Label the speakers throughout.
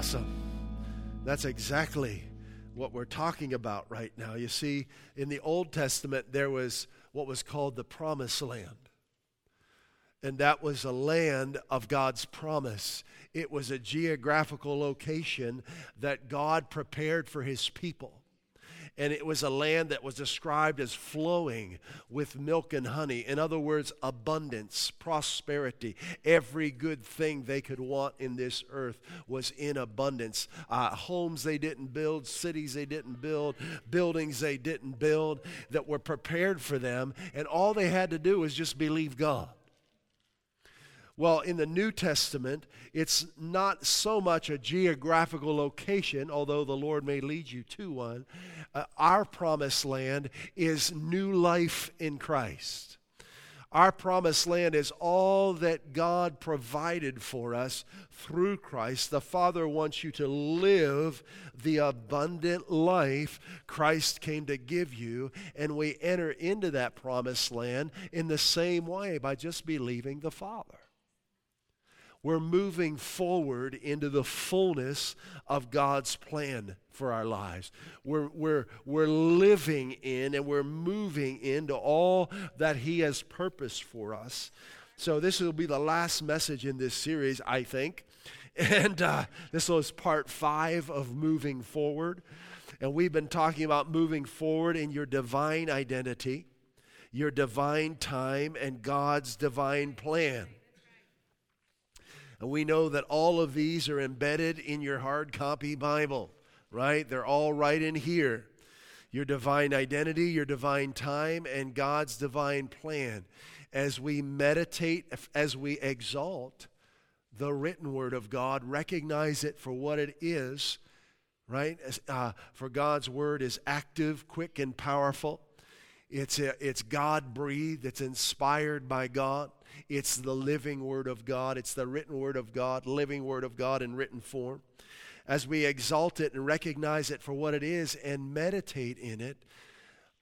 Speaker 1: Awesome. That's exactly what we're talking about right now. You see, in the Old Testament, there was what was called the Promised Land. And that was a land of God's promise. It was a geographical location that God prepared for his people and it was a land that was described as flowing with milk and honey. In other words, abundance, prosperity. Every good thing they could want in this earth was in abundance. Uh, homes they didn't build, cities they didn't build, buildings they didn't build that were prepared for them, and all they had to do was just believe God. Well, in the New Testament, it's not so much a geographical location, although the Lord may lead you to one. Uh, our promised land is new life in Christ. Our promised land is all that God provided for us through Christ. The Father wants you to live the abundant life Christ came to give you, and we enter into that promised land in the same way by just believing the Father we're moving forward into the fullness of God's plan for our lives. We're, we're, we're living in and we're moving into all that He has purposed for us. So, this will be the last message in this series, I think. And uh, this was part five of moving forward. And we've been talking about moving forward in your divine identity, your divine time, and God's divine plan. And we know that all of these are embedded in your hard copy Bible, right? They're all right in here. Your divine identity, your divine time, and God's divine plan. As we meditate, as we exalt the written word of God, recognize it for what it is, right? Uh, for God's word is active, quick, and powerful. It's, a, it's God breathed, it's inspired by God. It's the living Word of God, it's the written Word of God, living Word of God in written form. As we exalt it and recognize it for what it is and meditate in it,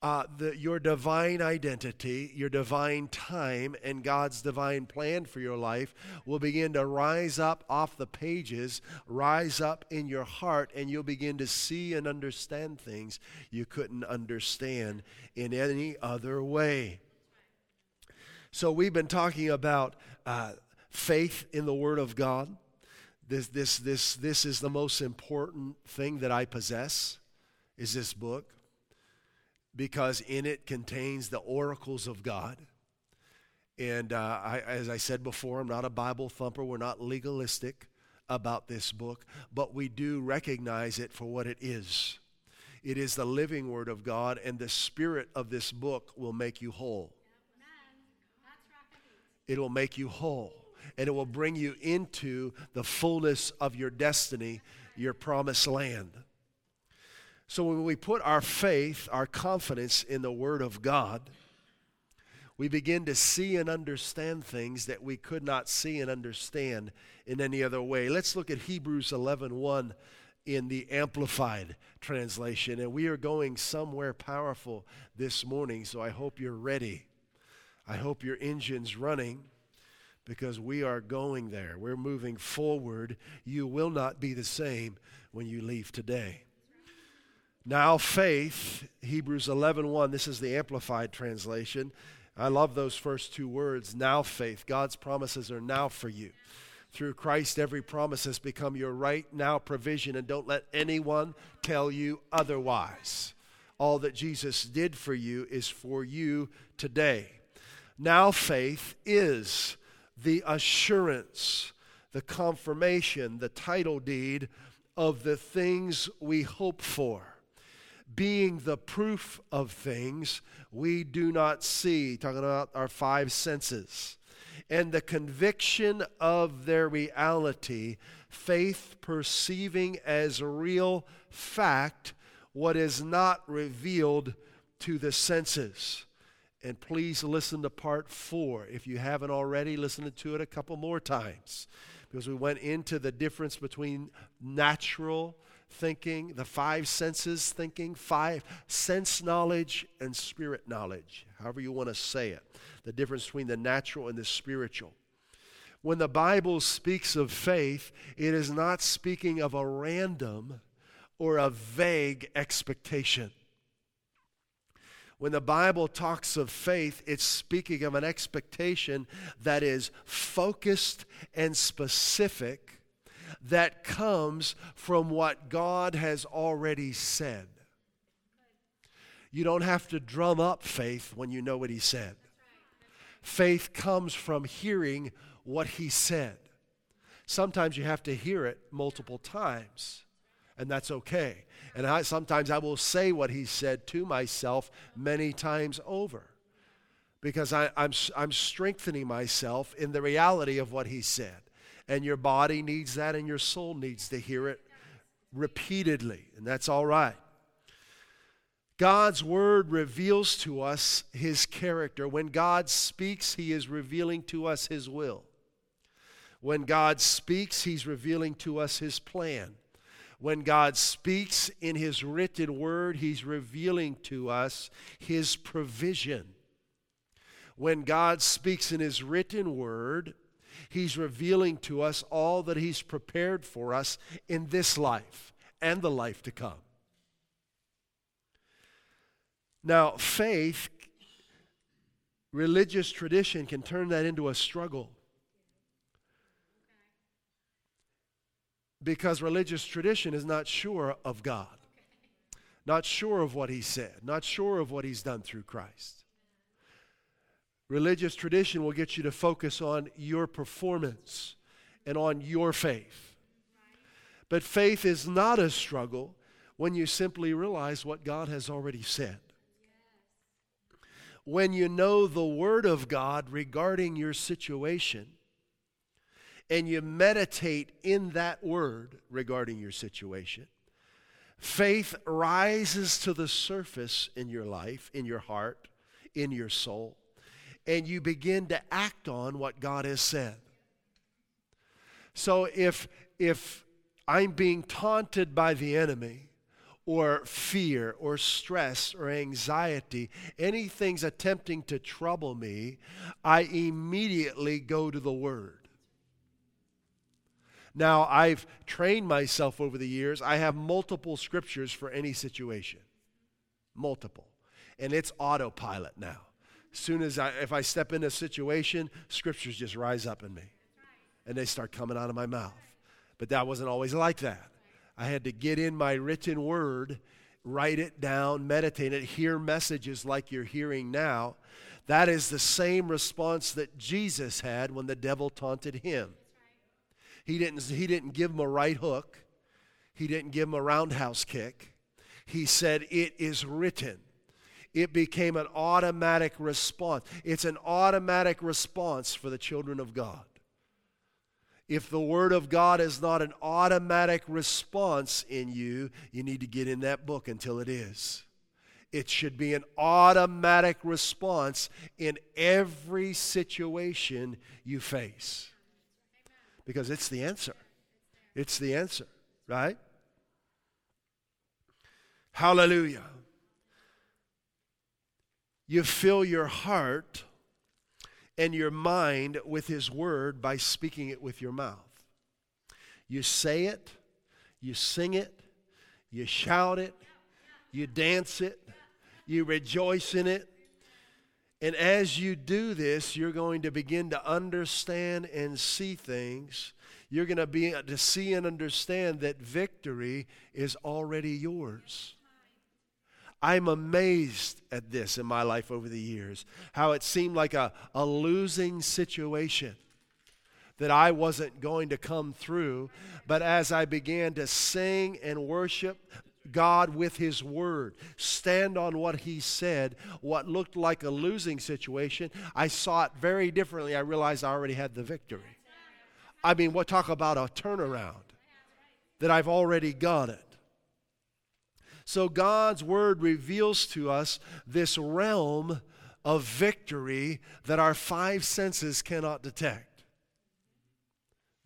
Speaker 1: uh, the, your divine identity, your divine time, and God's divine plan for your life will begin to rise up off the pages, rise up in your heart, and you'll begin to see and understand things you couldn't understand in any other way. So, we've been talking about uh, faith in the Word of God. This, this, this, this is the most important thing that I possess, is this book, because in it contains the oracles of God. And uh, I, as I said before, I'm not a Bible thumper. We're not legalistic about this book, but we do recognize it for what it is. It is the living Word of God, and the spirit of this book will make you whole. It will make you whole and it will bring you into the fullness of your destiny, your promised land. So when we put our faith, our confidence in the Word of God, we begin to see and understand things that we could not see and understand in any other way. Let's look at Hebrews 11:1 in the amplified translation and we are going somewhere powerful this morning, so I hope you're ready. I hope your engine's running because we are going there. We're moving forward. You will not be the same when you leave today. Now faith, Hebrews 11:1, this is the amplified translation. I love those first two words, now faith. God's promises are now for you. Through Christ every promise has become your right now provision and don't let anyone tell you otherwise. All that Jesus did for you is for you today. Now faith is the assurance, the confirmation, the title deed of the things we hope for, being the proof of things we do not see, talking about our five senses, and the conviction of their reality, faith perceiving as real fact what is not revealed to the senses. And please listen to part four. If you haven't already, listen to it a couple more times. Because we went into the difference between natural thinking, the five senses thinking, five sense knowledge, and spirit knowledge, however you want to say it. The difference between the natural and the spiritual. When the Bible speaks of faith, it is not speaking of a random or a vague expectation. When the Bible talks of faith, it's speaking of an expectation that is focused and specific that comes from what God has already said. You don't have to drum up faith when you know what He said. Faith comes from hearing what He said. Sometimes you have to hear it multiple times and that's okay. And I, sometimes I will say what he said to myself many times over because I, I'm, I'm strengthening myself in the reality of what he said. And your body needs that, and your soul needs to hear it repeatedly, and that's all right. God's word reveals to us his character. When God speaks, he is revealing to us his will. When God speaks, he's revealing to us his plan. When God speaks in His written word, He's revealing to us His provision. When God speaks in His written word, He's revealing to us all that He's prepared for us in this life and the life to come. Now, faith, religious tradition can turn that into a struggle. Because religious tradition is not sure of God, not sure of what He said, not sure of what He's done through Christ. Religious tradition will get you to focus on your performance and on your faith. But faith is not a struggle when you simply realize what God has already said. When you know the Word of God regarding your situation, and you meditate in that word regarding your situation, faith rises to the surface in your life, in your heart, in your soul, and you begin to act on what God has said. So if if I'm being taunted by the enemy, or fear, or stress, or anxiety, anything's attempting to trouble me, I immediately go to the Word. Now, I've trained myself over the years. I have multiple scriptures for any situation. Multiple. And it's autopilot now. As soon as I, if I step in a situation, scriptures just rise up in me. And they start coming out of my mouth. But that wasn't always like that. I had to get in my written word, write it down, meditate it, hear messages like you're hearing now. That is the same response that Jesus had when the devil taunted him. He didn't, he didn't give him a right hook, he didn't give him a roundhouse kick. He said, It is written. It became an automatic response. It's an automatic response for the children of God. If the Word of God is not an automatic response in you, you need to get in that book until it is. It should be an automatic response in every situation you face because it's the answer. It's the answer, right? Hallelujah. You fill your heart and your mind with His Word by speaking it with your mouth. You say it, you sing it, you shout it, you dance it, you rejoice in it, and as you do this, you're going to begin to understand and see things. You're going to be uh, to see and understand that victory is already yours. I'm amazed at this in my life over the years, how it seemed like a, a losing situation that I wasn't going to come through. But as I began to sing and worship, God with His Word, stand on what He said. What looked like a losing situation, I saw it very differently. I realized I already had the victory. I mean, what talk about a turnaround? That I've already got it. So God's Word reveals to us this realm of victory that our five senses cannot detect.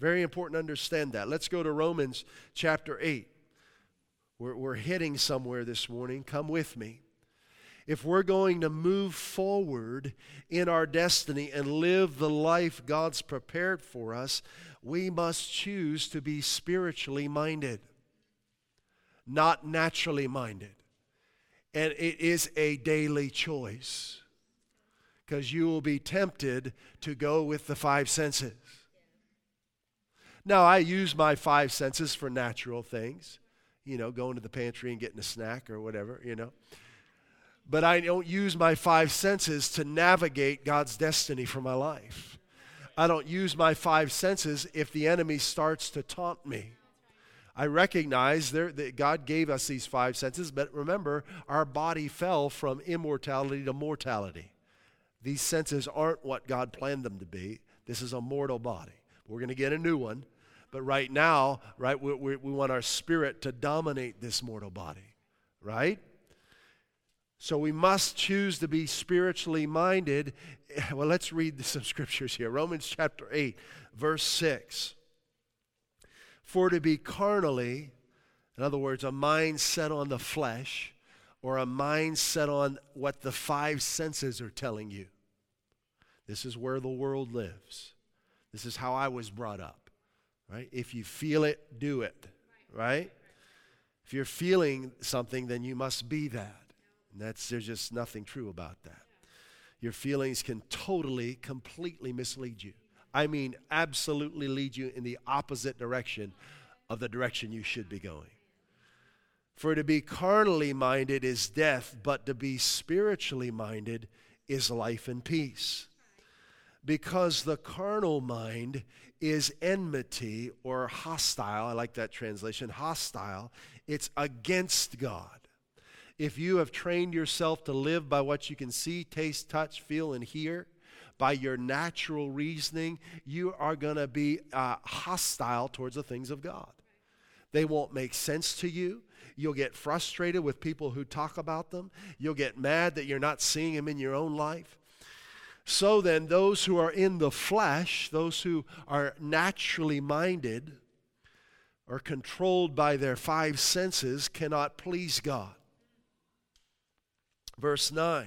Speaker 1: Very important to understand that. Let's go to Romans chapter 8. We're, we're hitting somewhere this morning. Come with me. If we're going to move forward in our destiny and live the life God's prepared for us, we must choose to be spiritually minded, not naturally minded. And it is a daily choice because you will be tempted to go with the five senses. Now, I use my five senses for natural things, you know, going to the pantry and getting a snack or whatever, you know. But I don't use my five senses to navigate God's destiny for my life. I don't use my five senses if the enemy starts to taunt me. I recognize there, that God gave us these five senses, but remember, our body fell from immortality to mortality. These senses aren't what God planned them to be. This is a mortal body. We're going to get a new one. But right now, right, we, we, we want our spirit to dominate this mortal body, right? So we must choose to be spiritually minded. Well, let's read some scriptures here. Romans chapter 8, verse 6. For to be carnally, in other words, a mind set on the flesh, or a mind set on what the five senses are telling you. This is where the world lives. This is how I was brought up. Right? If you feel it, do it. Right? If you're feeling something, then you must be that. And that's there's just nothing true about that. Your feelings can totally, completely mislead you. I mean, absolutely lead you in the opposite direction of the direction you should be going. For to be carnally minded is death, but to be spiritually minded is life and peace because the carnal mind is enmity or hostile. I like that translation hostile. It's against God. If you have trained yourself to live by what you can see, taste, touch, feel, and hear, by your natural reasoning, you are going to be uh, hostile towards the things of God. They won't make sense to you. You'll get frustrated with people who talk about them. You'll get mad that you're not seeing them in your own life. So then, those who are in the flesh, those who are naturally minded, or controlled by their five senses, cannot please God. Verse 9,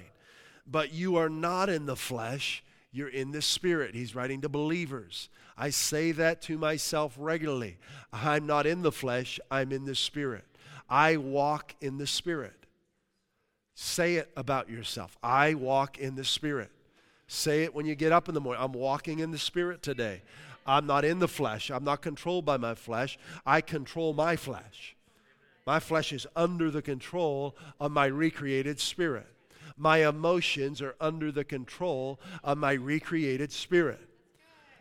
Speaker 1: but you are not in the flesh, you're in the Spirit. He's writing to believers. I say that to myself regularly. I'm not in the flesh, I'm in the Spirit. I walk in the Spirit. Say it about yourself. I walk in the Spirit. Say it when you get up in the morning. I'm walking in the Spirit today. I'm not in the flesh. I'm not controlled by my flesh. I control my flesh. My flesh is under the control of my recreated spirit. My emotions are under the control of my recreated spirit.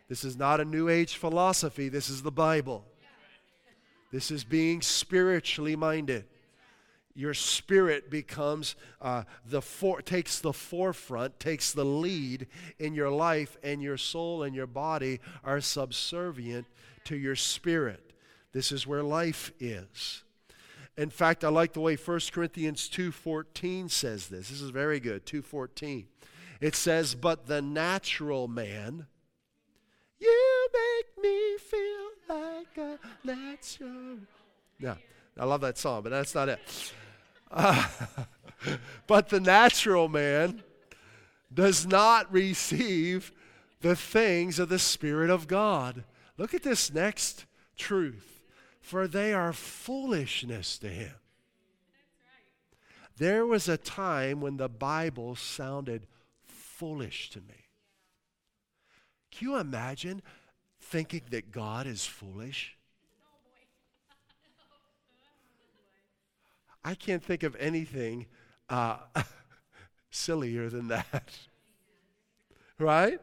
Speaker 1: This is not a New Age philosophy, this is the Bible. This is being spiritually minded your spirit becomes uh, the for, takes the forefront takes the lead in your life and your soul and your body are subservient to your spirit. This is where life is. In fact i like the way 1 corinthians 2.14 says this. This is very good 2.14 it says but the natural man you make me feel like a natural yeah I love that song, but that's not it. But the natural man does not receive the things of the Spirit of God. Look at this next truth. For they are foolishness to him. There was a time when the Bible sounded foolish to me. Can you imagine thinking that God is foolish? I can't think of anything uh, sillier than that. right?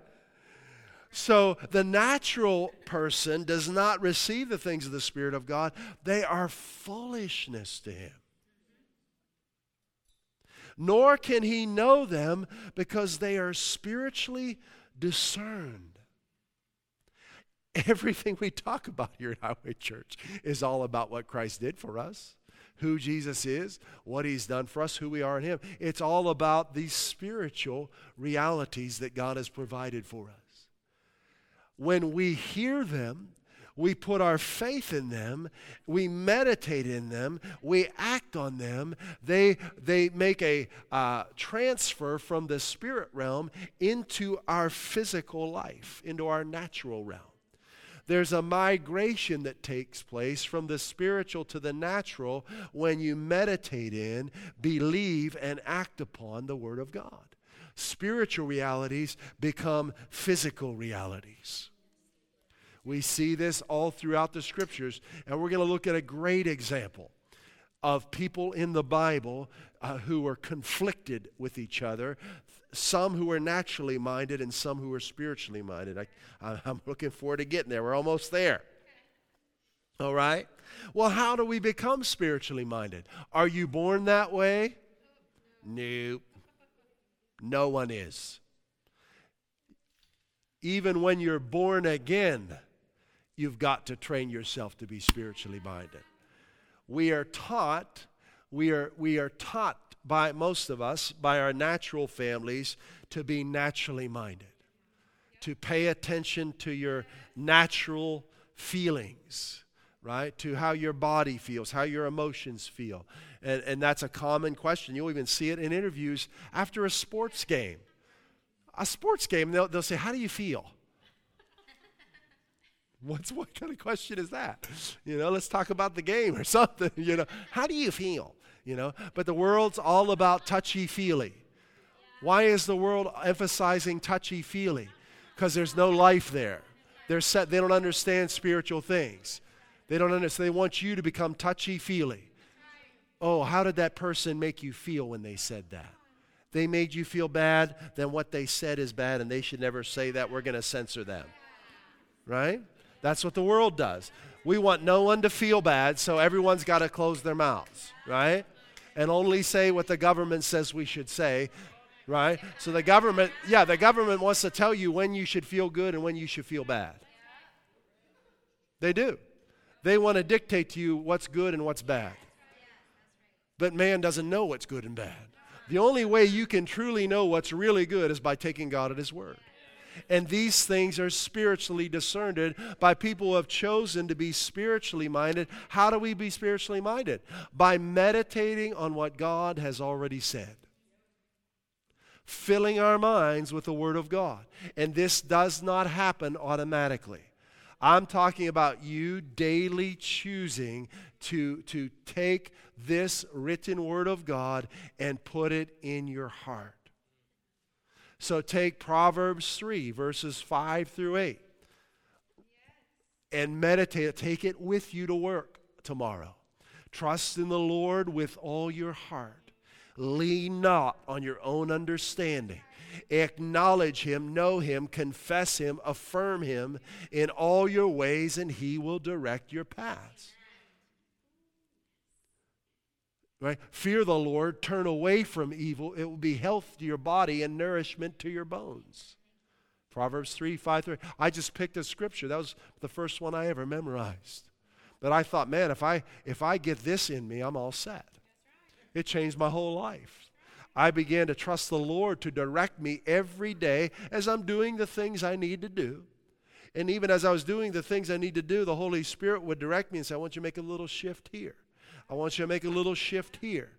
Speaker 1: So the natural person does not receive the things of the Spirit of God, they are foolishness to him. nor can he know them because they are spiritually discerned. Everything we talk about here at Highway Church is all about what Christ did for us, who Jesus is, what he's done for us, who we are in him. It's all about these spiritual realities that God has provided for us. When we hear them, we put our faith in them, we meditate in them, we act on them. They, they make a uh, transfer from the spirit realm into our physical life, into our natural realm. There's a migration that takes place from the spiritual to the natural when you meditate in, believe, and act upon the Word of God. Spiritual realities become physical realities. We see this all throughout the scriptures, and we're going to look at a great example of people in the Bible uh, who were conflicted with each other some who are naturally minded and some who are spiritually minded. I, am looking forward to getting there. We're almost there. All right? Well, how do we become spiritually minded? Are you born that way? Nope. No one is. Even when you're born again, you've got to train yourself to be spiritually minded. We are taught, we are, we are taught by most of us, by our natural families, to be naturally minded, to pay attention to your natural feelings, right? To how your body feels, how your emotions feel. And, and that's a common question. You'll even see it in interviews after a sports game. A sports game, they'll, they'll say, How do you feel? What's, what kind of question is that? You know, let's talk about the game or something. You know, how do you feel? You know. But the world's all about touchy feely. Why is the world emphasizing touchy feely? Because there's no life there. They're set, they don't understand spiritual things. They don't understand. They want you to become touchy feely. Oh, how did that person make you feel when they said that? They made you feel bad, then what they said is bad, and they should never say that. We're going to censor them. Right? That's what the world does. We want no one to feel bad, so everyone's got to close their mouths, right? And only say what the government says we should say, right? So the government, yeah, the government wants to tell you when you should feel good and when you should feel bad. They do. They want to dictate to you what's good and what's bad. But man doesn't know what's good and bad. The only way you can truly know what's really good is by taking God at His word. And these things are spiritually discerned by people who have chosen to be spiritually minded. How do we be spiritually minded? By meditating on what God has already said. Filling our minds with the Word of God. And this does not happen automatically. I'm talking about you daily choosing to, to take this written Word of God and put it in your heart. So take Proverbs 3, verses 5 through 8, and meditate. Take it with you to work tomorrow. Trust in the Lord with all your heart. Lean not on your own understanding. Acknowledge him, know him, confess him, affirm him in all your ways, and he will direct your paths. Right? Fear the Lord, turn away from evil. It will be health to your body and nourishment to your bones. Proverbs 3 5 3. I just picked a scripture. That was the first one I ever memorized. But I thought, man, if I if I get this in me, I'm all set. It changed my whole life. I began to trust the Lord to direct me every day as I'm doing the things I need to do. And even as I was doing the things I need to do, the Holy Spirit would direct me and say, I want you to make a little shift here. I want you to make a little shift here.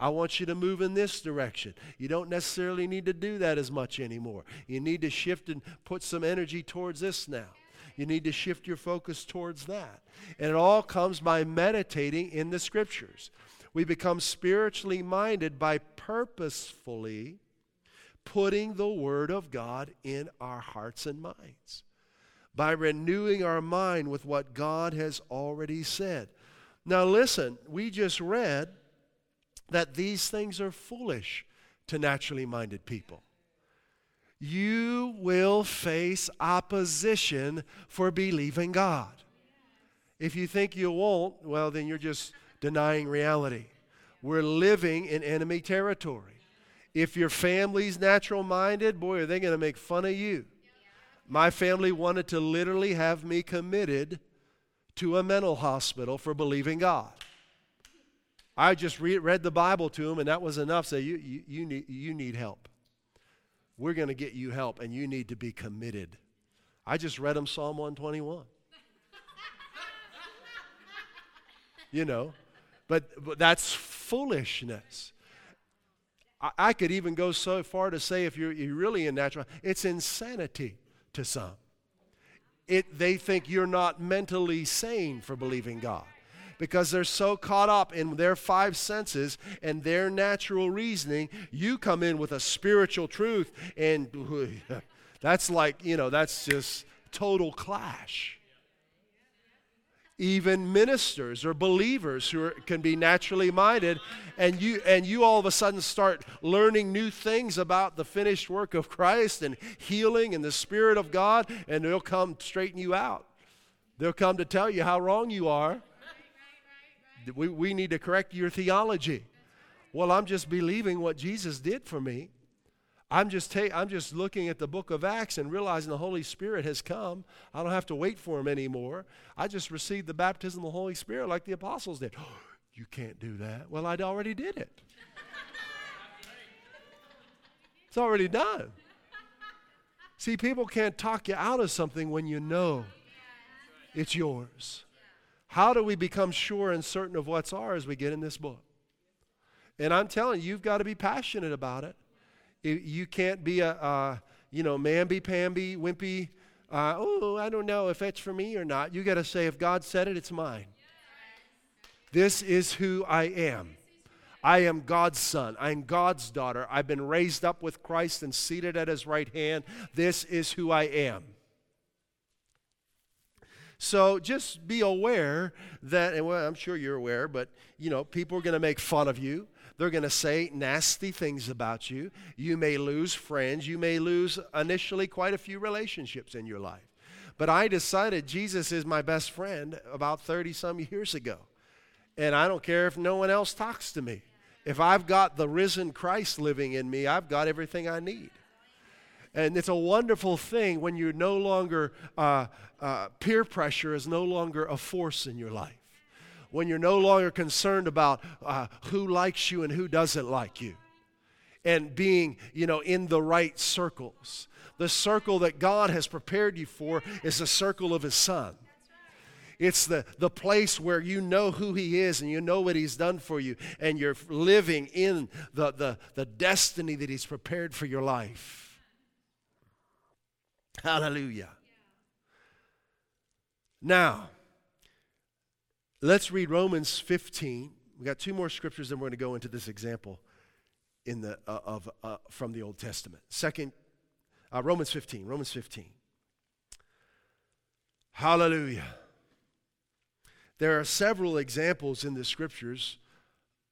Speaker 1: I want you to move in this direction. You don't necessarily need to do that as much anymore. You need to shift and put some energy towards this now. You need to shift your focus towards that. And it all comes by meditating in the scriptures. We become spiritually minded by purposefully putting the Word of God in our hearts and minds, by renewing our mind with what God has already said. Now, listen, we just read that these things are foolish to naturally minded people. You will face opposition for believing God. If you think you won't, well, then you're just denying reality. We're living in enemy territory. If your family's natural minded, boy, are they going to make fun of you. My family wanted to literally have me committed to a mental hospital for believing God. I just re- read the Bible to him, and that was enough. Say, you, you, you, need, you need help. We're going to get you help, and you need to be committed. I just read him Psalm 121. you know, but, but that's foolishness. I, I, could even go so far to say, if you're, you're really in natural, it's insanity to some. It, they think you're not mentally sane for believing God because they're so caught up in their five senses and their natural reasoning. You come in with a spiritual truth, and that's like, you know, that's just total clash even ministers or believers who are, can be naturally minded and you and you all of a sudden start learning new things about the finished work of Christ and healing and the spirit of God and they'll come straighten you out. They'll come to tell you how wrong you are. We, we need to correct your theology. Well I'm just believing what Jesus did for me I'm just, ta- I'm just looking at the book of Acts and realizing the Holy Spirit has come. I don't have to wait for him anymore. I just received the baptism of the Holy Spirit like the apostles did. Oh, you can't do that. Well, I already did it. it's already done. See, people can't talk you out of something when you know it's yours. How do we become sure and certain of what's ours? We get in this book. And I'm telling you, you've got to be passionate about it. You can't be a, uh, you know, mamby-pamby, wimpy, uh, oh, I don't know if it's for me or not. You got to say, if God said it, it's mine. This is who I am. I am God's son. I'm God's daughter. I've been raised up with Christ and seated at his right hand. This is who I am. So just be aware that, and well, I'm sure you're aware, but you know, people are going to make fun of you. They're going to say nasty things about you. You may lose friends. You may lose initially quite a few relationships in your life. But I decided Jesus is my best friend about 30 some years ago. And I don't care if no one else talks to me. If I've got the risen Christ living in me, I've got everything I need. And it's a wonderful thing when you're no longer, uh, uh, peer pressure is no longer a force in your life when you're no longer concerned about uh, who likes you and who doesn't like you and being, you know, in the right circles. The circle that God has prepared you for is the circle of His Son. It's the, the place where you know who He is and you know what He's done for you, and you're living in the, the, the destiny that He's prepared for your life. Hallelujah. Now, Let's read Romans 15. We got two more scriptures, and we're going to go into this example in the, uh, of, uh, from the Old Testament. Second, uh, Romans 15. Romans 15. Hallelujah. There are several examples in the scriptures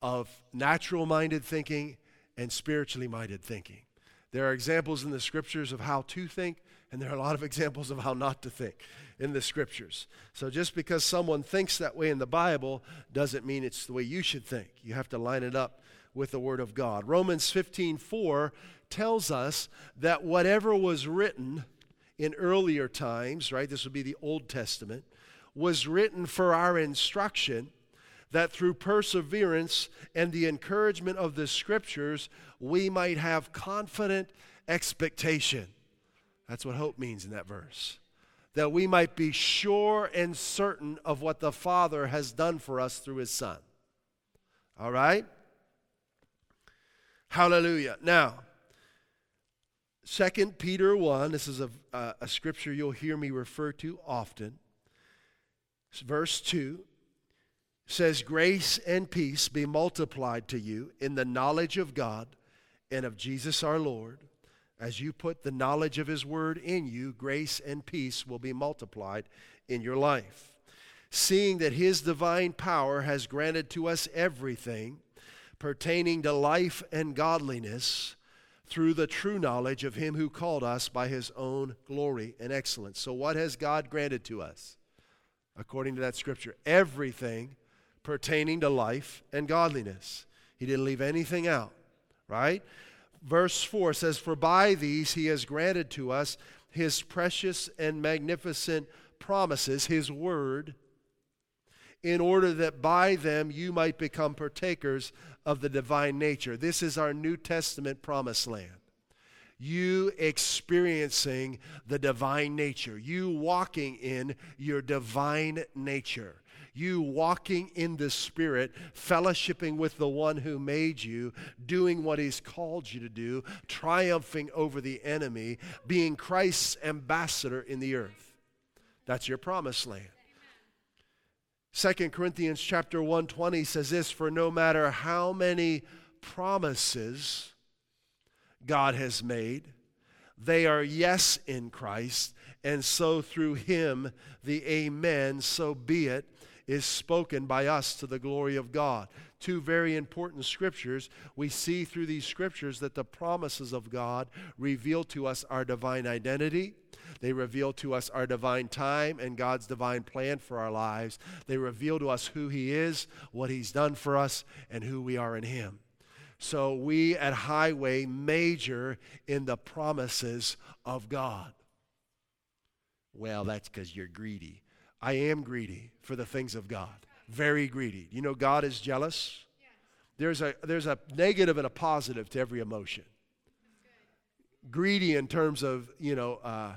Speaker 1: of natural minded thinking and spiritually minded thinking. There are examples in the scriptures of how to think, and there are a lot of examples of how not to think in the scriptures. So just because someone thinks that way in the Bible doesn't mean it's the way you should think. You have to line it up with the word of God. Romans 15:4 tells us that whatever was written in earlier times, right? This would be the Old Testament, was written for our instruction that through perseverance and the encouragement of the scriptures we might have confident expectation. That's what hope means in that verse that we might be sure and certain of what the Father has done for us through his Son. All right? Hallelujah. Now, 2 Peter 1, this is a, a scripture you'll hear me refer to often. Verse 2 says, Grace and peace be multiplied to you in the knowledge of God and of Jesus our Lord as you put the knowledge of His Word in you, grace and peace will be multiplied in your life. Seeing that His divine power has granted to us everything pertaining to life and godliness through the true knowledge of Him who called us by His own glory and excellence. So, what has God granted to us? According to that scripture, everything pertaining to life and godliness. He didn't leave anything out, right? Verse 4 says, For by these he has granted to us his precious and magnificent promises, his word, in order that by them you might become partakers of the divine nature. This is our New Testament promised land. You experiencing the divine nature, you walking in your divine nature you walking in the Spirit, fellowshipping with the one who made you, doing what he's called you to do, triumphing over the enemy, being Christ's ambassador in the earth. That's your promised land. 2 Corinthians chapter 120 says this for no matter how many promises God has made, they are yes in Christ, and so through him the amen, so be it is spoken by us to the glory of God. Two very important scriptures. We see through these scriptures that the promises of God reveal to us our divine identity. They reveal to us our divine time and God's divine plan for our lives. They reveal to us who He is, what He's done for us, and who we are in Him. So we at Highway major in the promises of God. Well, that's because you're greedy. I am greedy for the things of God. Very greedy. You know, God is jealous. There's a, there's a negative and a positive to every emotion. Greedy in terms of, you know, uh,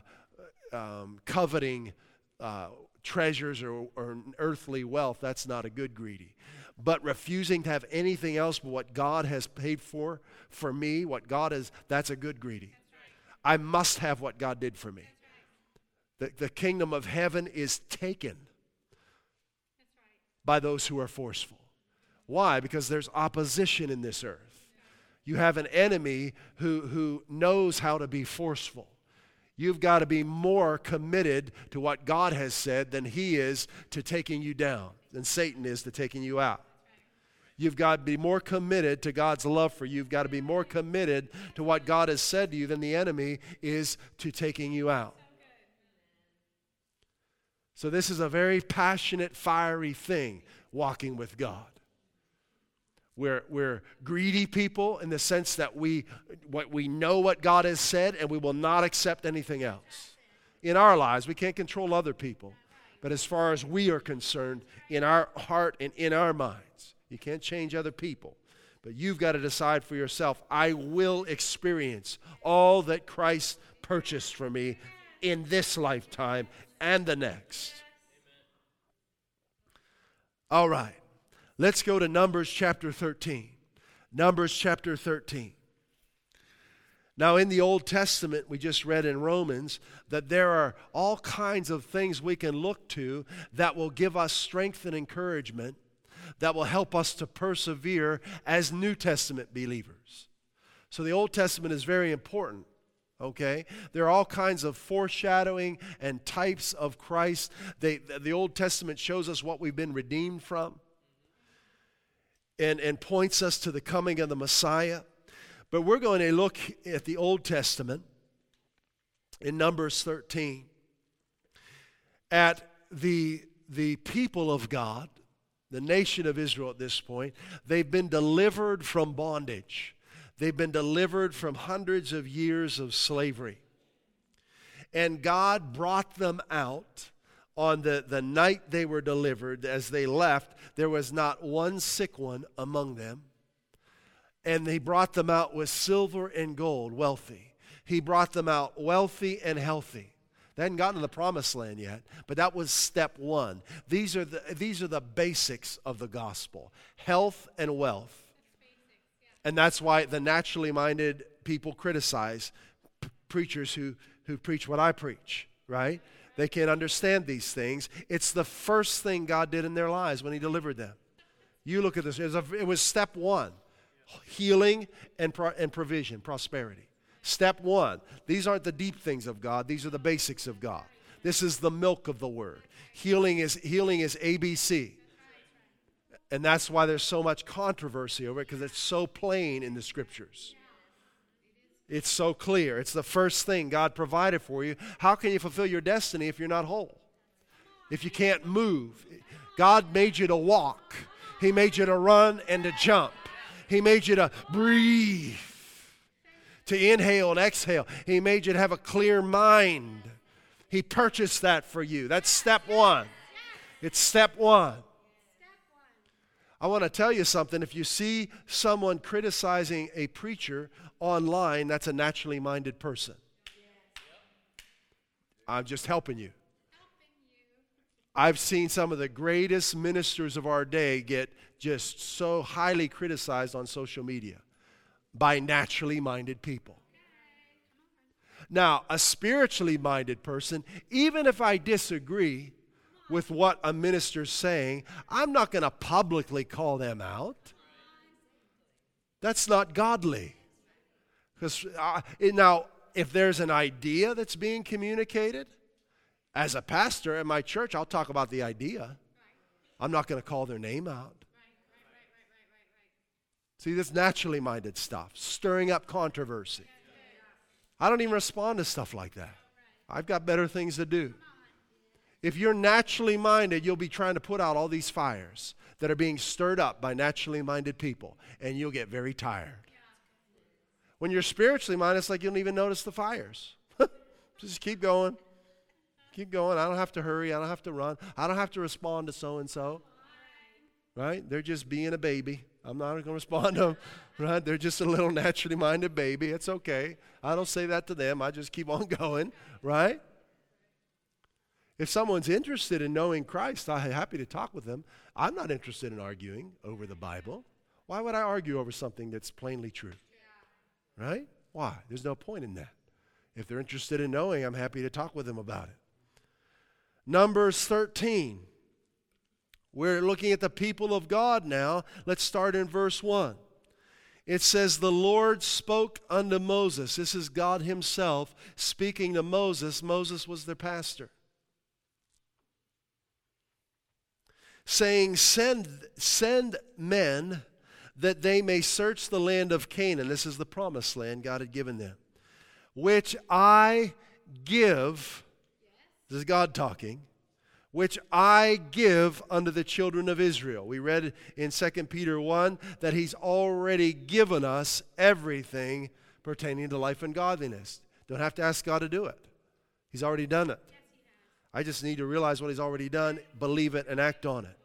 Speaker 1: um, coveting uh, treasures or, or earthly wealth, that's not a good greedy. But refusing to have anything else but what God has paid for, for me, what God has, that's a good greedy. I must have what God did for me. The, the kingdom of heaven is taken by those who are forceful. Why? Because there's opposition in this earth. You have an enemy who, who knows how to be forceful. You've got to be more committed to what God has said than He is to taking you down, than Satan is to taking you out. You've got to be more committed to God's love for you. You've got to be more committed to what God has said to you than the enemy is to taking you out. So, this is a very passionate, fiery thing walking with God. We're, we're greedy people in the sense that we, what, we know what God has said and we will not accept anything else. In our lives, we can't control other people. But as far as we are concerned, in our heart and in our minds, you can't change other people. But you've got to decide for yourself I will experience all that Christ purchased for me in this lifetime and the next. All right, let's go to Numbers chapter 13. Numbers chapter 13. Now, in the Old Testament, we just read in Romans that there are all kinds of things we can look to that will give us strength and encouragement, that will help us to persevere as New Testament believers. So, the Old Testament is very important okay? There are all kinds of foreshadowing and types of Christ. They, the Old Testament shows us what we've been redeemed from and, and points us to the coming of the Messiah. But we're going to look at the Old Testament in Numbers 13 at the, the people of God, the nation of Israel at this point. They've been delivered from bondage. They've been delivered from hundreds of years of slavery. And God brought them out on the, the night they were delivered. As they left, there was not one sick one among them. And he brought them out with silver and gold, wealthy. He brought them out wealthy and healthy. They hadn't gotten to the promised land yet, but that was step one. These are the, these are the basics of the gospel health and wealth. And that's why the naturally minded people criticize p- preachers who, who preach what I preach, right? They can't understand these things. It's the first thing God did in their lives when He delivered them. You look at this, it was, a, it was step one healing and, pro, and provision, prosperity. Step one. These aren't the deep things of God, these are the basics of God. This is the milk of the word. Healing is, healing is ABC. And that's why there's so much controversy over it, because it's so plain in the scriptures. It's so clear. It's the first thing God provided for you. How can you fulfill your destiny if you're not whole? If you can't move? God made you to walk, He made you to run and to jump, He made you to breathe. to inhale and exhale. He made you to have a clear mind. He purchased that for you. That's step one. It's step one. I want to tell you something. If you see someone criticizing a preacher online, that's a naturally minded person. I'm just helping you. I've seen some of the greatest ministers of our day get just so highly criticized on social media by naturally minded people. Now, a spiritually minded person, even if I disagree with what a minister's saying, I'm not going to publicly call them out. That's not godly. Because uh, now, if there's an idea that's being communicated, as a pastor in my church, I'll talk about the idea. I'm not going to call their name out. See, this naturally minded stuff, stirring up controversy. I don't even respond to stuff like that. I've got better things to do. If you're naturally minded, you'll be trying to put out all these fires that are being stirred up by naturally minded people, and you'll get very tired. When you're spiritually minded, it's like you don't even notice the fires. Just keep going. Keep going. I don't have to hurry. I don't have to run. I don't have to respond to so and so. Right? They're just being a baby. I'm not going to respond to them. Right? They're just a little naturally minded baby. It's okay. I don't say that to them. I just keep on going. Right? If someone's interested in knowing Christ, I'm happy to talk with them. I'm not interested in arguing over the Bible. Why would I argue over something that's plainly true? Right? Why? There's no point in that. If they're interested in knowing, I'm happy to talk with them about it. Numbers 13. We're looking at the people of God now. Let's start in verse 1. It says, The Lord spoke unto Moses. This is God Himself speaking to Moses. Moses was their pastor. Saying, Send, send men that they may search the land of Canaan. This is the promised land God had given them, which I give this is God talking. Which I give unto the children of Israel. We read in 2 Peter 1 that He's already given us everything pertaining to life and godliness. Don't have to ask God to do it, He's already done it. I just need to realize what He's already done, believe it, and act on it.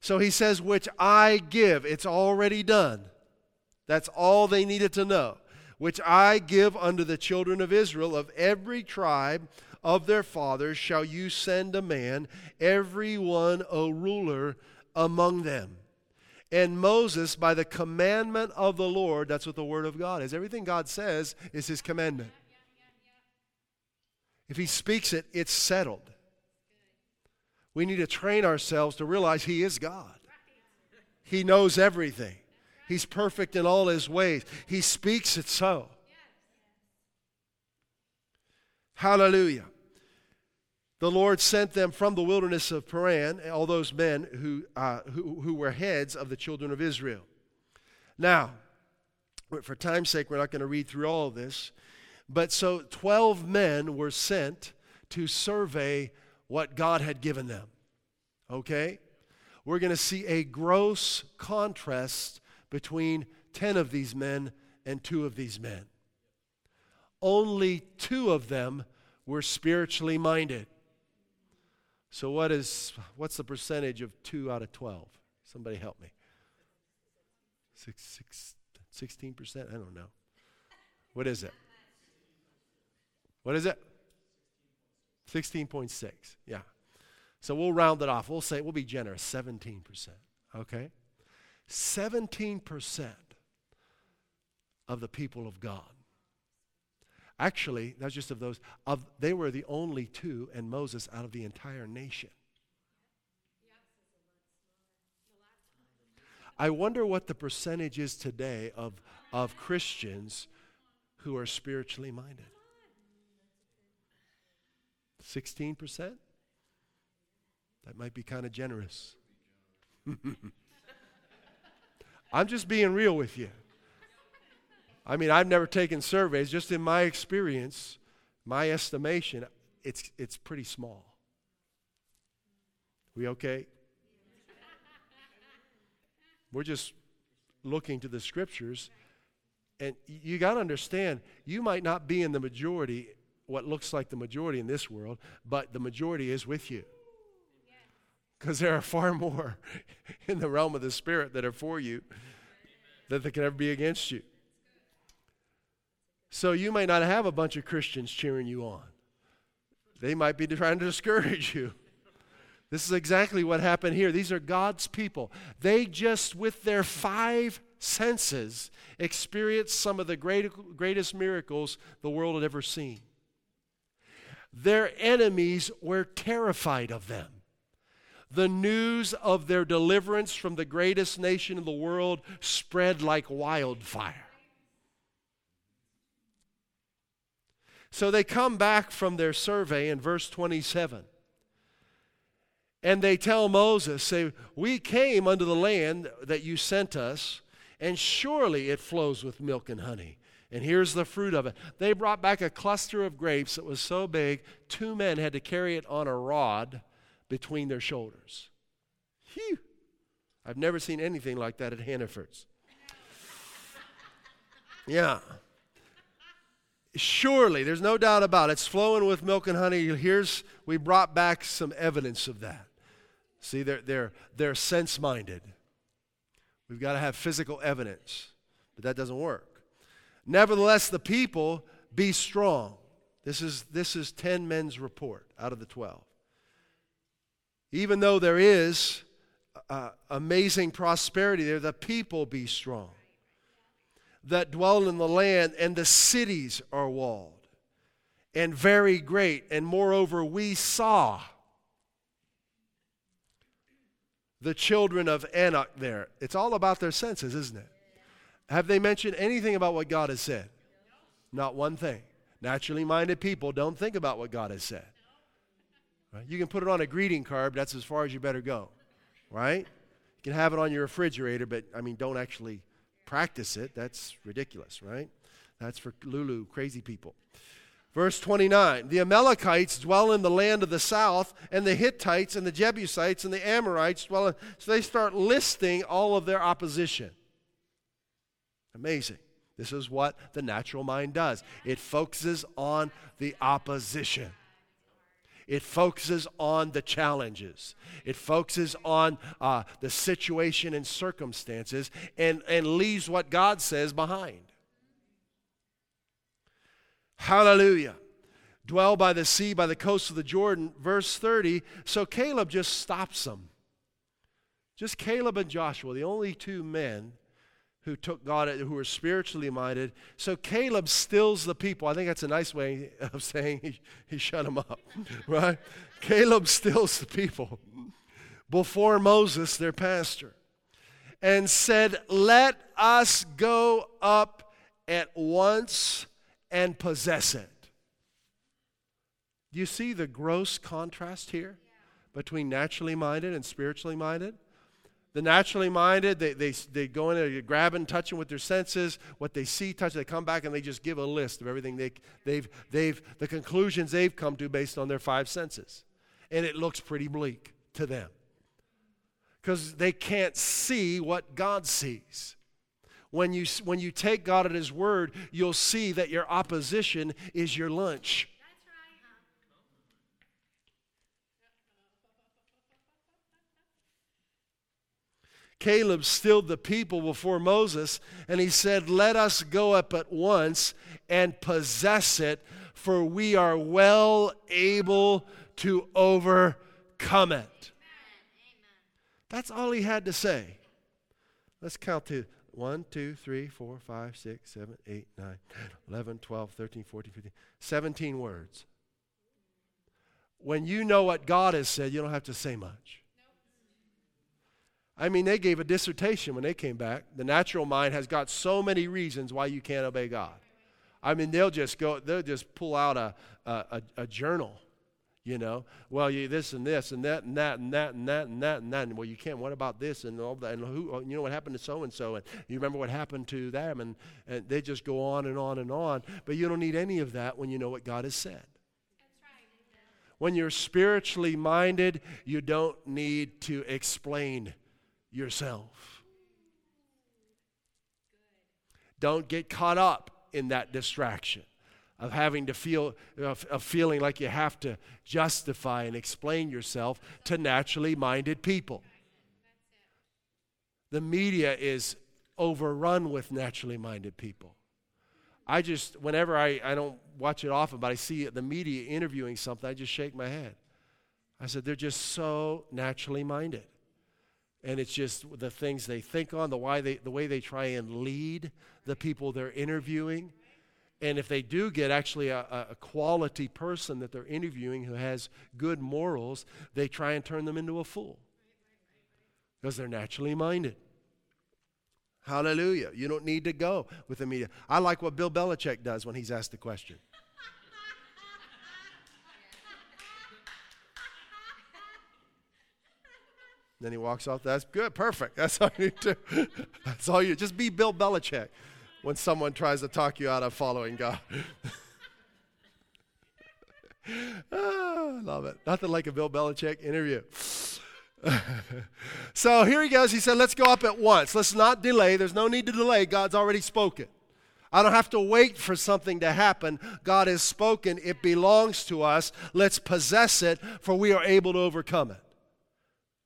Speaker 1: So He says, Which I give. It's already done. That's all they needed to know. Which I give unto the children of Israel of every tribe of their fathers shall you send a man, every one a ruler among them. And Moses, by the commandment of the Lord, that's what the Word of God is. Everything God says is His commandment. If He speaks it, it's settled. We need to train ourselves to realize He is God. He knows everything, He's perfect in all His ways. He speaks it so. Hallelujah the Lord sent them from the wilderness of Paran, all those men who, uh, who, who were heads of the children of Israel. Now, for time's sake, we're not going to read through all of this. But so 12 men were sent to survey what God had given them. Okay? We're going to see a gross contrast between 10 of these men and two of these men. Only two of them were spiritually minded. So what is what's the percentage of 2 out of 12? Somebody help me. Six, six, 16%? I don't know. What is it? What is it? 16.6. Yeah. So we'll round it off. We'll say we'll be generous. 17%. Okay? 17% of the people of God Actually, that's just of those. Of they were the only two, and Moses out of the entire nation. I wonder what the percentage is today of, of Christians who are spiritually minded. 16%? That might be kind of generous. I'm just being real with you. I mean, I've never taken surveys. Just in my experience, my estimation, it's, it's pretty small. We okay? We're just looking to the scriptures And you got to understand, you might not be in the majority, what looks like the majority in this world, but the majority is with you. Because there are far more in the realm of the Spirit that are for you than that can ever be against you. So you may not have a bunch of Christians cheering you on. They might be trying to discourage you. This is exactly what happened here. These are God's people. They just, with their five senses, experienced some of the great, greatest miracles the world had ever seen. Their enemies were terrified of them. The news of their deliverance from the greatest nation in the world spread like wildfire. So they come back from their survey in verse 27. And they tell Moses, say, We came unto the land that you sent us, and surely it flows with milk and honey. And here's the fruit of it. They brought back a cluster of grapes that was so big, two men had to carry it on a rod between their shoulders. Phew. I've never seen anything like that at Hannaford's. Yeah. Surely, there's no doubt about it. It's flowing with milk and honey. Here's, we brought back some evidence of that. See, they're, they're, they're sense minded. We've got to have physical evidence, but that doesn't work. Nevertheless, the people be strong. This is, this is 10 men's report out of the 12. Even though there is uh, amazing prosperity there, the people be strong that dwell in the land, and the cities are walled and very great. And moreover, we saw the children of Anak there. It's all about their senses, isn't it? Have they mentioned anything about what God has said? Not one thing. Naturally minded people don't think about what God has said. Right? You can put it on a greeting card, but that's as far as you better go. Right? You can have it on your refrigerator, but I mean, don't actually practice it, that's ridiculous, right? That's for Lulu, crazy people. Verse 29 The Amalekites dwell in the land of the south, and the Hittites and the Jebusites and the Amorites dwell in. So they start listing all of their opposition. Amazing. This is what the natural mind does it focuses on the opposition. It focuses on the challenges. It focuses on uh, the situation and circumstances and, and leaves what God says behind. Hallelujah. Dwell by the sea, by the coast of the Jordan. Verse 30. So Caleb just stops them. Just Caleb and Joshua, the only two men who took God, who were spiritually minded. So Caleb stills the people. I think that's a nice way of saying he, he shut them up, right? Caleb stills the people before Moses, their pastor, and said, Let us go up at once and possess it. Do you see the gross contrast here between naturally minded and spiritually minded? The naturally minded, they, they, they go in there, grabbing, touching with their senses, what they see, touch, they come back and they just give a list of everything they, they've, they've, the conclusions they've come to based on their five senses. And it looks pretty bleak to them because they can't see what God sees. When you, when you take God at His word, you'll see that your opposition is your lunch. Caleb stilled the people before Moses, and he said, Let us go up at once and possess it, for we are well able to overcome it. That's all he had to say. Let's count to 1, 2, 3, 4, 5, 6, 7, 8, 9, 11, 12, 13, 14, 15, 17 words. When you know what God has said, you don't have to say much. I mean, they gave a dissertation when they came back. The natural mind has got so many reasons why you can't obey God. I mean, they'll just go, they'll just pull out a, a, a journal, you know. Well, you this and this and that and that and that and that and that and that. And well, you can't. What about this and all that? And who? Oh, you know what happened to so and so? And you remember what happened to them? And, and they just go on and on and on. But you don't need any of that when you know what God has said. When you're spiritually minded, you don't need to explain yourself. don't get caught up in that distraction of having to feel of, feeling like you have to justify and explain yourself to naturally minded people. The media is overrun with naturally minded people. I just whenever i, I don't watch it often but i see the media interviewing something i just shake my head. I said they're just so naturally minded and it's just the things they think on the why they the way they try and lead the people they're interviewing and if they do get actually a, a, quality person that they're interviewing who has good morals, they try and turn them into a fool because they're naturally minded. Hallelujah. You don't need to go with the media. I like what Bill Belichick does when he's asked the question. Then he walks off. That's good. Perfect. That's all you do. That's all you. Just be Bill Belichick when someone tries to talk you out of following God. oh, love it. Nothing like a Bill Belichick interview. so here he goes. He said, Let's go up at once. Let's not delay. There's no need to delay. God's already spoken. I don't have to wait for something to happen. God has spoken. It belongs to us. Let's possess it, for we are able to overcome it.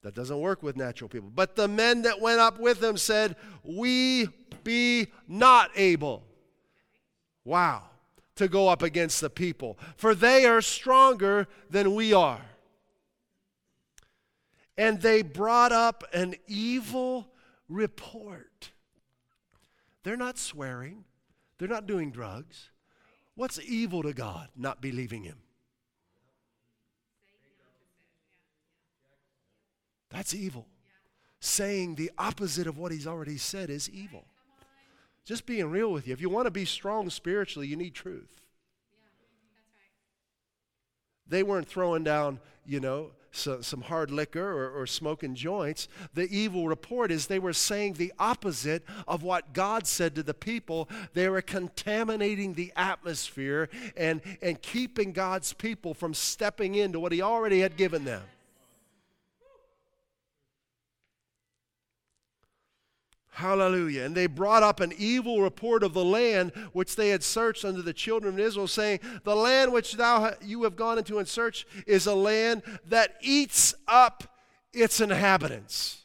Speaker 1: That doesn't work with natural people. But the men that went up with him said, We be not able. Wow. To go up against the people, for they are stronger than we are. And they brought up an evil report. They're not swearing, they're not doing drugs. What's evil to God? Not believing Him. That's evil. Saying the opposite of what He's already said is evil. Just being real with you. If you want to be strong spiritually, you need truth. They weren't throwing down, you know, so, some hard liquor or, or smoking joints. The evil report is they were saying the opposite of what God said to the people. They were contaminating the atmosphere and, and keeping God's people from stepping into what He already had given them. Hallelujah. And they brought up an evil report of the land which they had searched unto the children of Israel, saying, The land which thou you have gone into and searched is a land that eats up its inhabitants.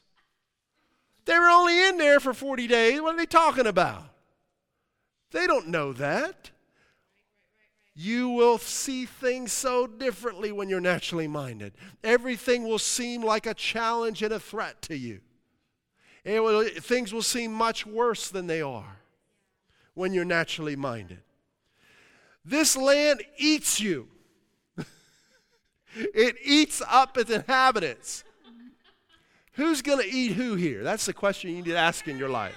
Speaker 1: They were only in there for 40 days. What are they talking about? They don't know that. You will see things so differently when you're naturally minded. Everything will seem like a challenge and a threat to you. Will, things will seem much worse than they are when you're naturally minded. This land eats you. it eats up its inhabitants. Who's going to eat who here? That's the question you need to ask in your life.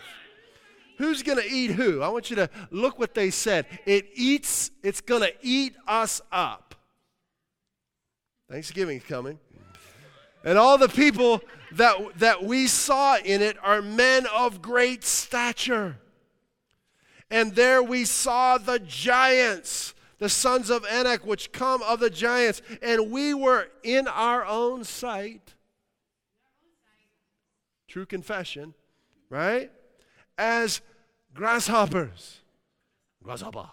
Speaker 1: Who's going to eat who? I want you to look what they said. It eats, it's going to eat us up. Thanksgiving's coming. And all the people that, that we saw in it are men of great stature. And there we saw the giants, the sons of Anak, which come of the giants. And we were in our own sight. True confession, right? As grasshoppers. Grasshopper,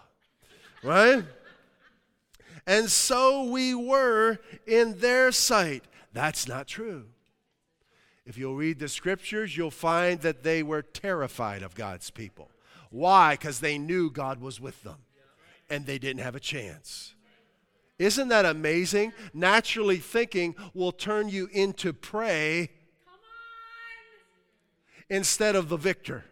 Speaker 1: right? And so we were in their sight. That's not true. If you'll read the scriptures, you'll find that they were terrified of God's people. Why? Because they knew God was with them and they didn't have a chance. Isn't that amazing? Naturally thinking will turn you into prey instead of the victor.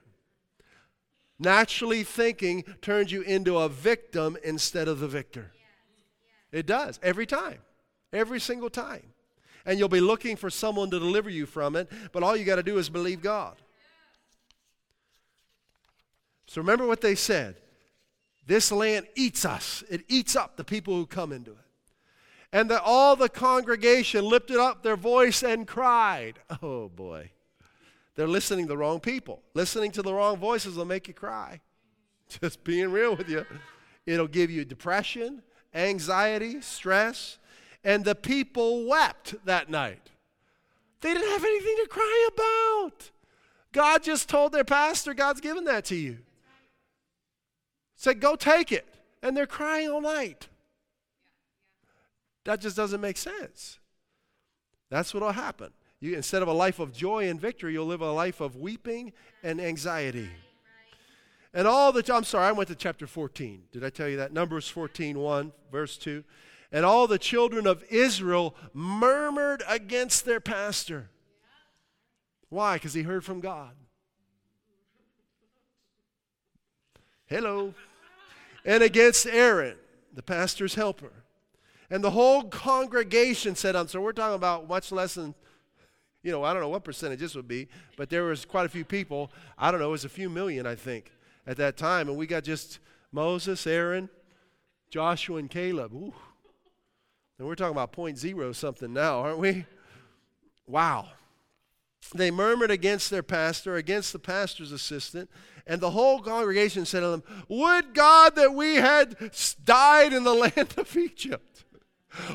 Speaker 1: Naturally thinking turns you into a victim instead of the victor. It does, every time, every single time and you'll be looking for someone to deliver you from it, but all you got to do is believe God. So remember what they said. This land eats us. It eats up the people who come into it. And that all the congregation lifted up their voice and cried. Oh boy. They're listening to the wrong people. Listening to the wrong voices will make you cry. Just being real with you. It'll give you depression, anxiety, stress, and the people wept that night. They didn't have anything to cry about. God just told their pastor, God's given that to you. Said, go take it. And they're crying all night. That just doesn't make sense. That's what will happen. You, instead of a life of joy and victory, you'll live a life of weeping and anxiety. And all the, I'm sorry, I went to chapter 14. Did I tell you that? Numbers 14, 1, verse 2. And all the children of Israel murmured against their pastor. Why? Because he heard from God. Hello. And against Aaron, the pastor's helper. And the whole congregation said, "I'm so we're talking about much less than, you know, I don't know what percentage this would be, but there was quite a few people. I don't know, it was a few million, I think, at that time. And we got just Moses, Aaron, Joshua, and Caleb. Ooh. And we're talking about point zero something now, aren't we? Wow. They murmured against their pastor, against the pastor's assistant, and the whole congregation said to them, Would God that we had died in the land of Egypt!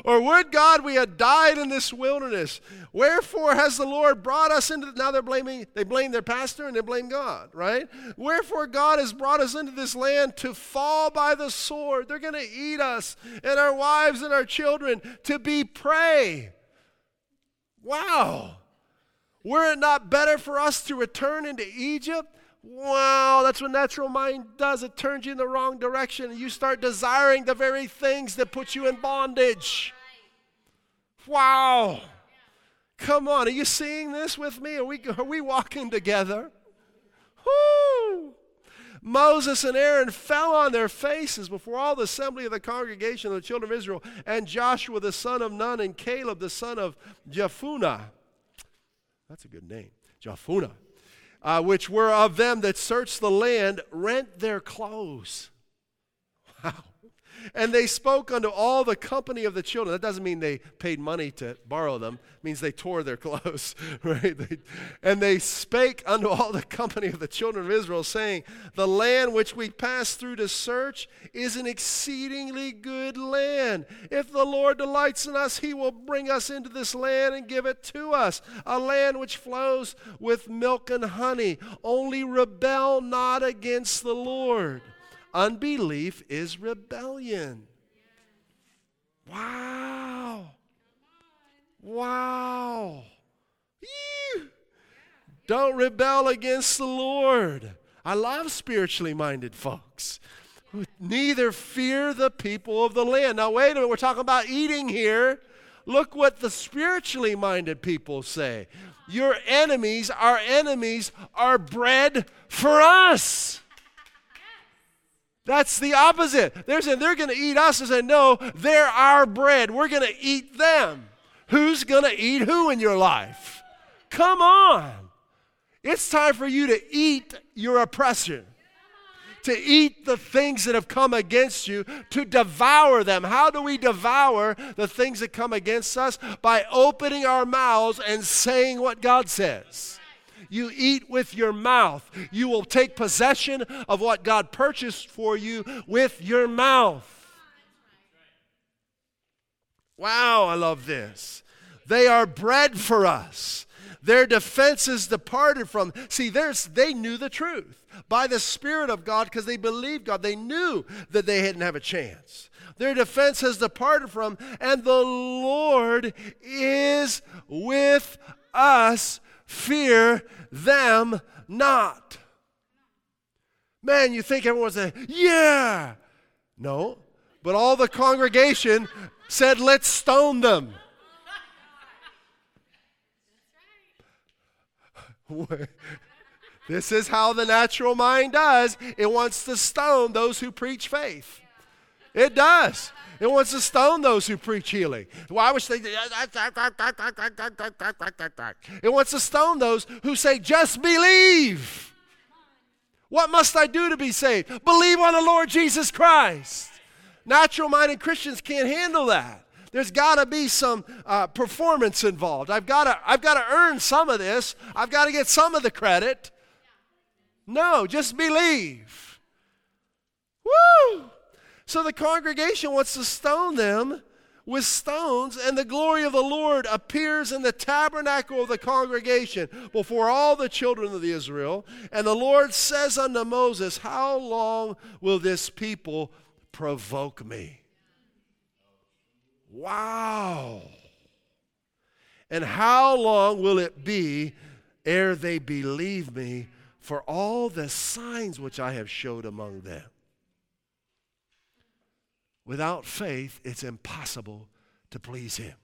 Speaker 1: Or would God we had died in this wilderness? Wherefore has the Lord brought us into now they're blaming they blame their pastor and they blame God, right? Wherefore God has brought us into this land to fall by the sword. They're going to eat us and our wives and our children to be prey. Wow. Were it not better for us to return into Egypt? Wow, that's what natural mind does. It turns you in the wrong direction. And you start desiring the very things that put you in bondage. Wow. Come on, are you seeing this with me? Are we, are we walking together? Whoo! Moses and Aaron fell on their faces before all the assembly of the congregation of the children of Israel, and Joshua the son of Nun and Caleb the son of Jephunneh. That's a good name. Jephunneh uh, which were of them that searched the land, rent their clothes. Wow. And they spoke unto all the company of the children. That doesn't mean they paid money to borrow them. It means they tore their clothes, right? They, and they spake unto all the company of the children of Israel, saying, The land which we passed through to search is an exceedingly good land. If the Lord delights in us, he will bring us into this land and give it to us, a land which flows with milk and honey. Only rebel not against the Lord. Unbelief is rebellion. Wow. Wow. Don't rebel against the Lord. I love spiritually minded folks. Neither fear the people of the land. Now, wait a minute, we're talking about eating here. Look what the spiritually minded people say. Your enemies, our enemies, are bread for us. That's the opposite. They're saying they're going to eat us and say, no, they're our bread. We're going to eat them. Who's going to eat who in your life? Come on. It's time for you to eat your oppressor, to eat the things that have come against you, to devour them. How do we devour the things that come against us? By opening our mouths and saying what God says. You eat with your mouth. You will take possession of what God purchased for you with your mouth. Wow, I love this. They are bread for us. Their defenses departed from. See, there's, they knew the truth by the Spirit of God because they believed God. They knew that they didn't have a chance. Their defense has departed from, and the Lord is with us. Fear them not. Man, you think everyone's saying, yeah. No. But all the congregation said, let's stone them. this is how the natural mind does. It wants to stone those who preach faith. It does. It wants to stone those who preach healing. Why would they? It wants to stone those who say, just believe. What must I do to be saved? Believe on the Lord Jesus Christ. Natural minded Christians can't handle that. There's got to be some uh, performance involved. I've got to I've got to earn some of this. I've got to get some of the credit. No, just believe. Woo! So the congregation wants to stone them with stones, and the glory of the Lord appears in the tabernacle of the congregation before all the children of Israel. And the Lord says unto Moses, How long will this people provoke me? Wow. And how long will it be ere they believe me for all the signs which I have showed among them? Without faith, it's impossible to please Him.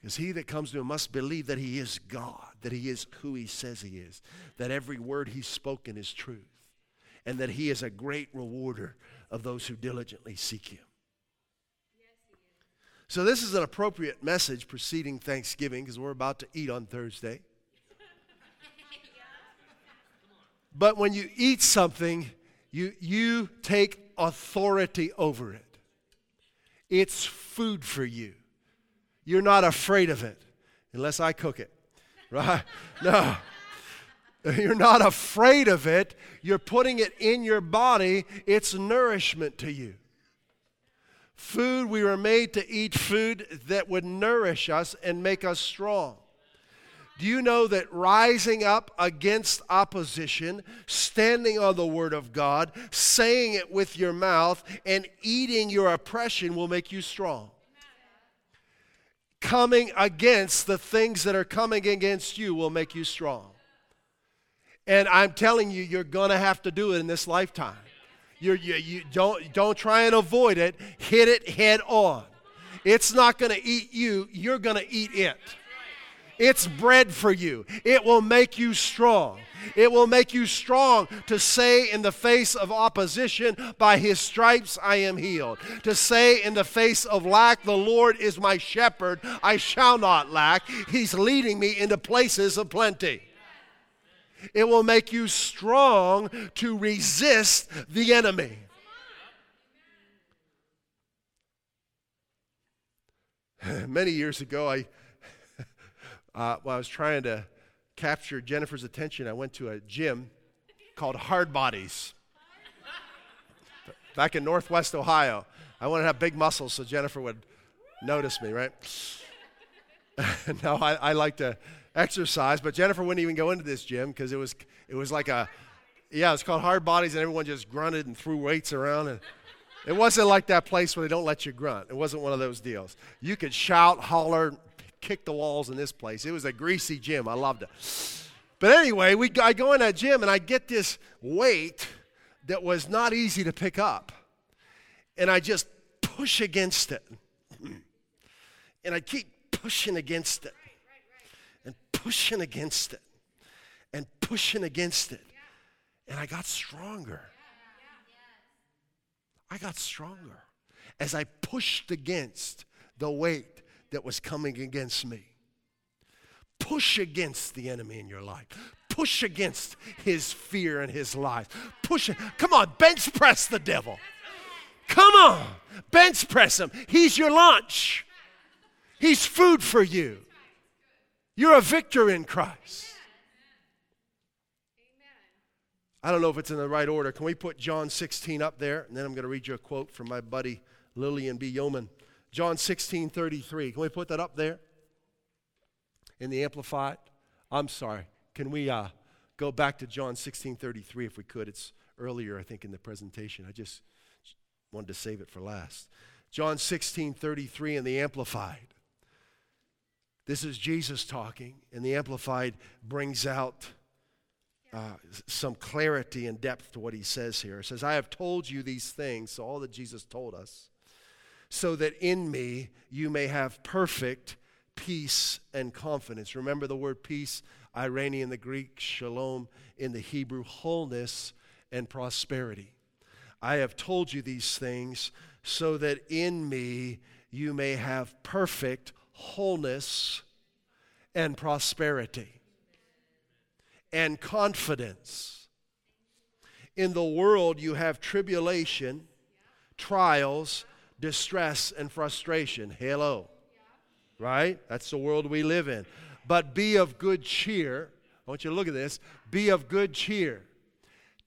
Speaker 1: Because he that comes to Him must believe that He is God, that He is who He says He is, that every word He's spoken is truth, and that He is a great rewarder of those who diligently seek Him. So, this is an appropriate message preceding Thanksgiving because we're about to eat on Thursday. But when you eat something, you, you take authority over it. It's food for you. You're not afraid of it unless I cook it, right? No. You're not afraid of it. You're putting it in your body. It's nourishment to you. Food, we were made to eat food that would nourish us and make us strong. Do you know that rising up against opposition, standing on the Word of God, saying it with your mouth, and eating your oppression will make you strong? Coming against the things that are coming against you will make you strong. And I'm telling you, you're going to have to do it in this lifetime. You're, you, you don't, don't try and avoid it, hit it head on. It's not going to eat you, you're going to eat it. It's bread for you. It will make you strong. It will make you strong to say in the face of opposition, By his stripes I am healed. To say in the face of lack, The Lord is my shepherd, I shall not lack. He's leading me into places of plenty. It will make you strong to resist the enemy. Many years ago, I uh, while I was trying to capture Jennifer's attention, I went to a gym called Hard Bodies back in Northwest Ohio. I wanted to have big muscles so Jennifer would notice me, right? no, I, I like to exercise, but Jennifer wouldn't even go into this gym because it was it was like a yeah, it's called Hard Bodies, and everyone just grunted and threw weights around and. It wasn't like that place where they don't let you grunt. It wasn't one of those deals. You could shout, holler, kick the walls in this place. It was a greasy gym. I loved it. But anyway, we, I go in that gym and I get this weight that was not easy to pick up. And I just push against it. And I keep pushing against it. And pushing against it. And pushing against it. And I got stronger. I got stronger as I pushed against the weight that was coming against me. Push against the enemy in your life. Push against his fear and his lies. Push. Come on, bench press the devil. Come on, bench press him. He's your lunch. He's food for you. You're a victor in Christ. I don't know if it's in the right order. Can we put John 16 up there? And then I'm going to read you a quote from my buddy Lillian B. Yeoman. John 16 33. Can we put that up there? In the Amplified? I'm sorry. Can we uh, go back to John 16 33 if we could? It's earlier, I think, in the presentation. I just wanted to save it for last. John 16 33 in the Amplified. This is Jesus talking, and the Amplified brings out uh, some clarity and depth to what he says here. It says, I have told you these things, so all that Jesus told us so that in me you may have perfect peace and confidence. Remember the word peace, eirene in the Greek, shalom in the Hebrew, wholeness and prosperity. I have told you these things so that in me you may have perfect wholeness and prosperity and confidence. In the world, you have tribulation, trials, distress and frustration. Hello. Right? That's the world we live in. But be of good cheer. I want you to look at this. Be of good cheer.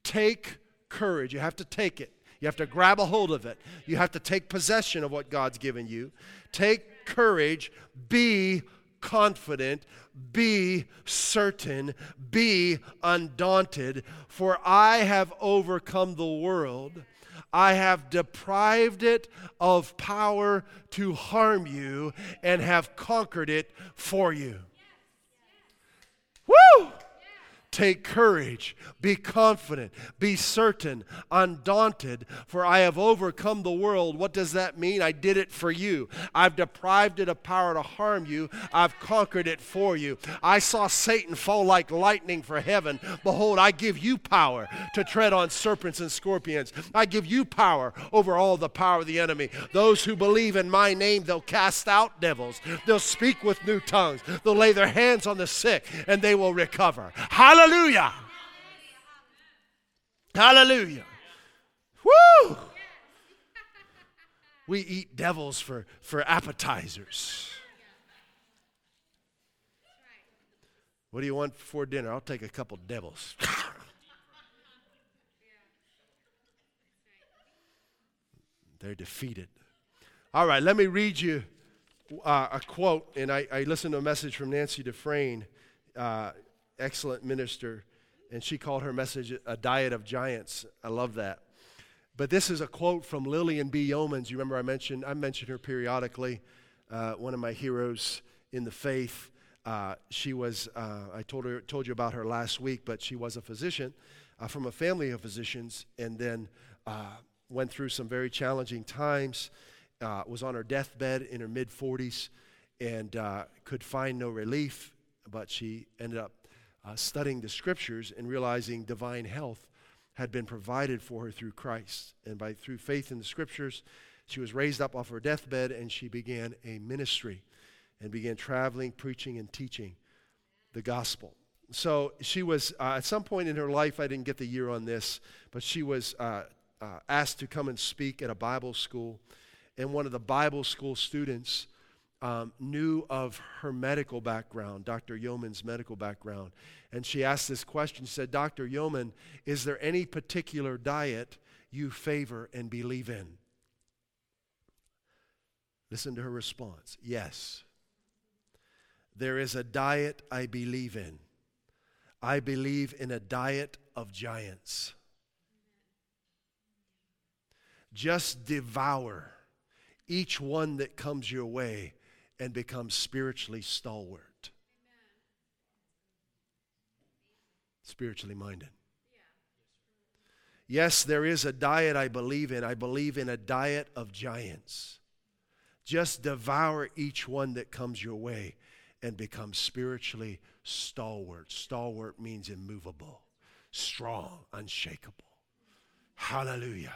Speaker 1: Take courage. You have to take it. You have to grab a hold of it. You have to take possession of what God's given you. Take courage. Be confident. Be certain. Be undaunted. For I have overcome the world. I have deprived it of power to harm you and have conquered it for you. Woo! Take courage, be confident, be certain, undaunted, for I have overcome the world. What does that mean? I did it for you. I've deprived it of power to harm you, I've conquered it for you. I saw Satan fall like lightning for heaven. Behold, I give you power to tread on serpents and scorpions. I give you power over all the power of the enemy. Those who believe in my name, they'll cast out devils, they'll speak with new tongues, they'll lay their hands on the sick, and they will recover. Hallelujah. Hallelujah. Hallelujah. Woo! We eat devils for, for appetizers. What do you want for dinner? I'll take a couple devils. They're defeated. All right, let me read you uh, a quote, and I, I, listened to a message from Nancy Dufresne uh, excellent minister, and she called her message a diet of giants. I love that. But this is a quote from Lillian B. Yeomans. You remember I mentioned I mentioned her periodically. Uh, one of my heroes in the faith. Uh, she was. Uh, I told her told you about her last week, but she was a physician uh, from a family of physicians, and then uh, went through some very challenging times. Was on her deathbed in her mid 40s, and could find no relief. But she ended up uh, studying the scriptures and realizing divine health had been provided for her through Christ. And by through faith in the scriptures, she was raised up off her deathbed and she began a ministry and began traveling, preaching, and teaching the gospel. So she was, uh, at some point in her life, I didn't get the year on this, but she was uh, uh, asked to come and speak at a Bible school. And one of the Bible school students um, knew of her medical background, Dr. Yeoman's medical background. And she asked this question. She said, Dr. Yeoman, is there any particular diet you favor and believe in? Listen to her response Yes. There is a diet I believe in. I believe in a diet of giants. Just devour each one that comes your way and become spiritually stalwart. Spiritually minded. Yes, there is a diet I believe in. I believe in a diet of giants. Just devour each one that comes your way and become spiritually stalwart. Stalwart means immovable, strong, unshakable. Hallelujah.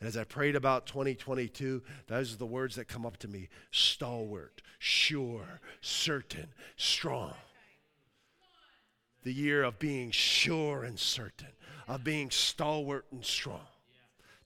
Speaker 1: And as I prayed about 2022, those are the words that come up to me stalwart, sure, certain, strong. The year of being sure and certain, of being stalwart and strong.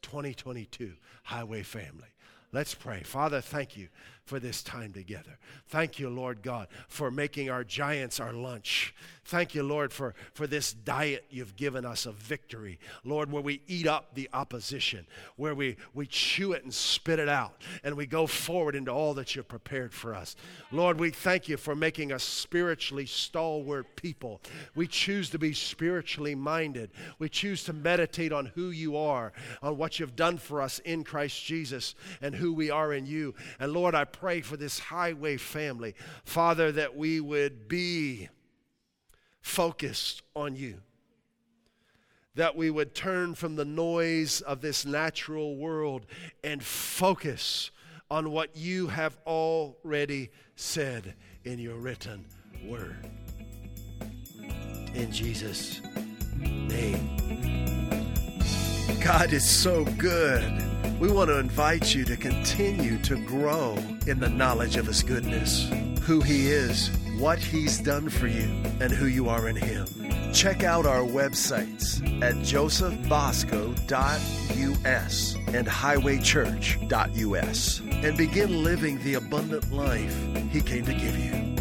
Speaker 1: 2022, Highway Family. Let's pray. Father, thank you for this time together. Thank you, Lord God, for making our giants our lunch. Thank you, Lord, for, for this diet you've given us of victory. Lord, where we eat up the opposition, where we, we chew it and spit it out, and we go forward into all that you've prepared for us. Lord, we thank you for making us spiritually stalwart people. We choose to be spiritually minded. We choose to meditate on who you are, on what you've done for us in Christ Jesus, and who we are in you. And Lord, I pray for this highway family, Father, that we would be focused on you. That we would turn from the noise of this natural world and focus on what you have already said in your written word. In Jesus' name. God is so good. We want to invite you to continue to grow in the knowledge of His goodness, who He is, what He's done for you, and who you are in Him. Check out our websites at josephbosco.us and highwaychurch.us and begin living the abundant life He came to give you.